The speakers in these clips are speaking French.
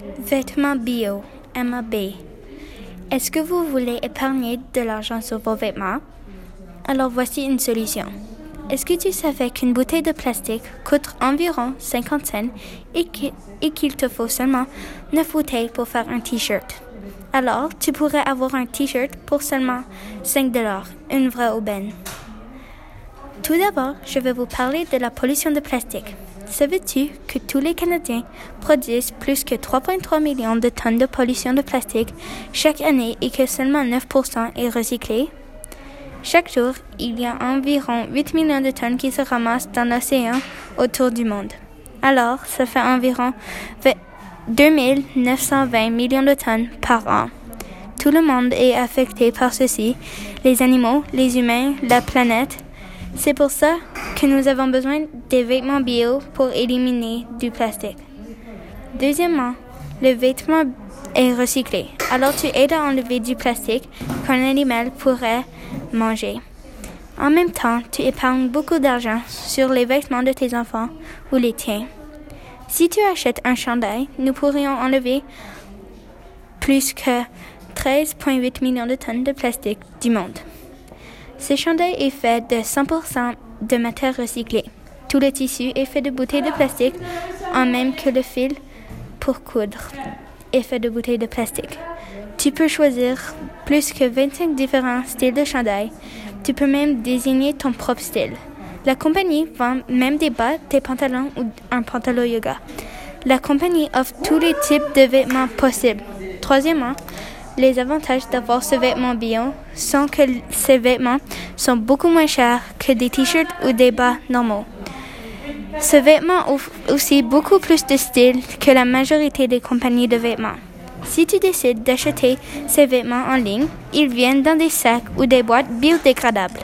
Vêtements bio, MAB. Est-ce que vous voulez épargner de l'argent sur vos vêtements? Alors voici une solution. Est-ce que tu savais qu'une bouteille de plastique coûte environ 50 cents et qu'il te faut seulement 9 bouteilles pour faire un t-shirt? Alors, tu pourrais avoir un t-shirt pour seulement 5 dollars, une vraie aubaine. Tout d'abord, je vais vous parler de la pollution de plastique. Savais-tu que tous les Canadiens produisent plus que 3,3 millions de tonnes de pollution de plastique chaque année et que seulement 9% est recyclé? Chaque jour, il y a environ 8 millions de tonnes qui se ramassent dans l'océan autour du monde. Alors, ça fait environ 2920 millions de tonnes par an. Tout le monde est affecté par ceci, les animaux, les humains, la planète. C'est pour ça que nous avons besoin des vêtements bio pour éliminer du plastique. Deuxièmement, le vêtement est recyclé. Alors tu aides à enlever du plastique qu'un animal pourrait manger. En même temps, tu épargnes beaucoup d'argent sur les vêtements de tes enfants ou les tiens. Si tu achètes un chandail, nous pourrions enlever plus que 13,8 millions de tonnes de plastique du monde. Ce chandail est fait de 100% de matière recyclée. Tout le tissu est fait de bouteilles de plastique, en même que le fil pour coudre est fait de bouteilles de plastique. Tu peux choisir plus que 25 différents styles de chandail. Tu peux même désigner ton propre style. La compagnie vend même des bas, des pantalons ou un pantalon yoga. La compagnie offre tous les types de vêtements possibles. Troisièmement, les avantages d'avoir ce vêtement bio sont que ces vêtements sont beaucoup moins chers que des t-shirts ou des bas normaux. Ce vêtement offre aussi beaucoup plus de style que la majorité des compagnies de vêtements. Si tu décides d'acheter ces vêtements en ligne, ils viennent dans des sacs ou des boîtes biodégradables.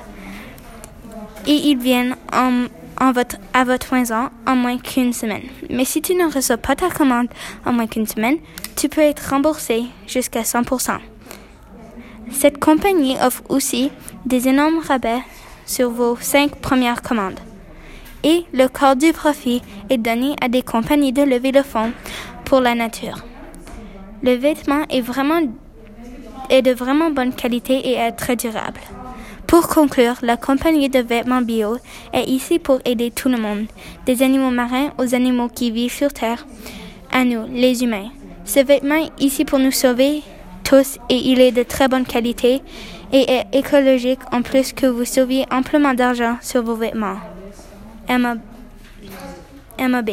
Et ils viennent en, votre, à votre maison en moins qu'une semaine. Mais si tu ne reçois pas ta commande en moins qu'une semaine, tu peux être remboursé jusqu'à 100%. Cette compagnie offre aussi des énormes rabais sur vos cinq premières commandes. Et le quart du profit est donné à des compagnies de lever le fonds pour la nature. Le vêtement est vraiment est de vraiment bonne qualité et est très durable. Pour conclure, la compagnie de vêtements bio est ici pour aider tout le monde, des animaux marins aux animaux qui vivent sur Terre, à nous, les humains. Ce vêtement est ici pour nous sauver tous et il est de très bonne qualité et est écologique en plus que vous sauviez amplement d'argent sur vos vêtements. Emma, B.